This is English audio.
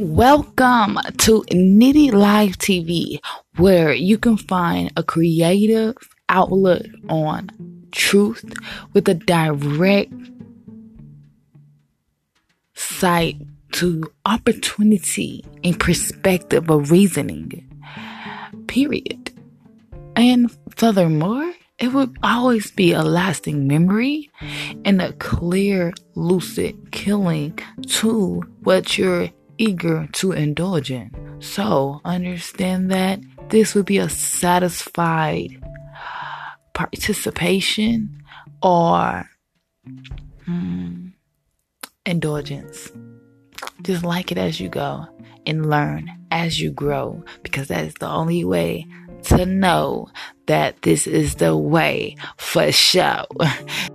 Welcome to Nitty Live TV, where you can find a creative outlook on truth with a direct sight to opportunity and perspective of reasoning. Period. And furthermore, it would always be a lasting memory and a clear, lucid killing to what you're eager to indulge in. So understand that this would be a satisfied participation or hmm, indulgence. Just like it as you go and learn as you grow because that is the only way to know that this is the way for show.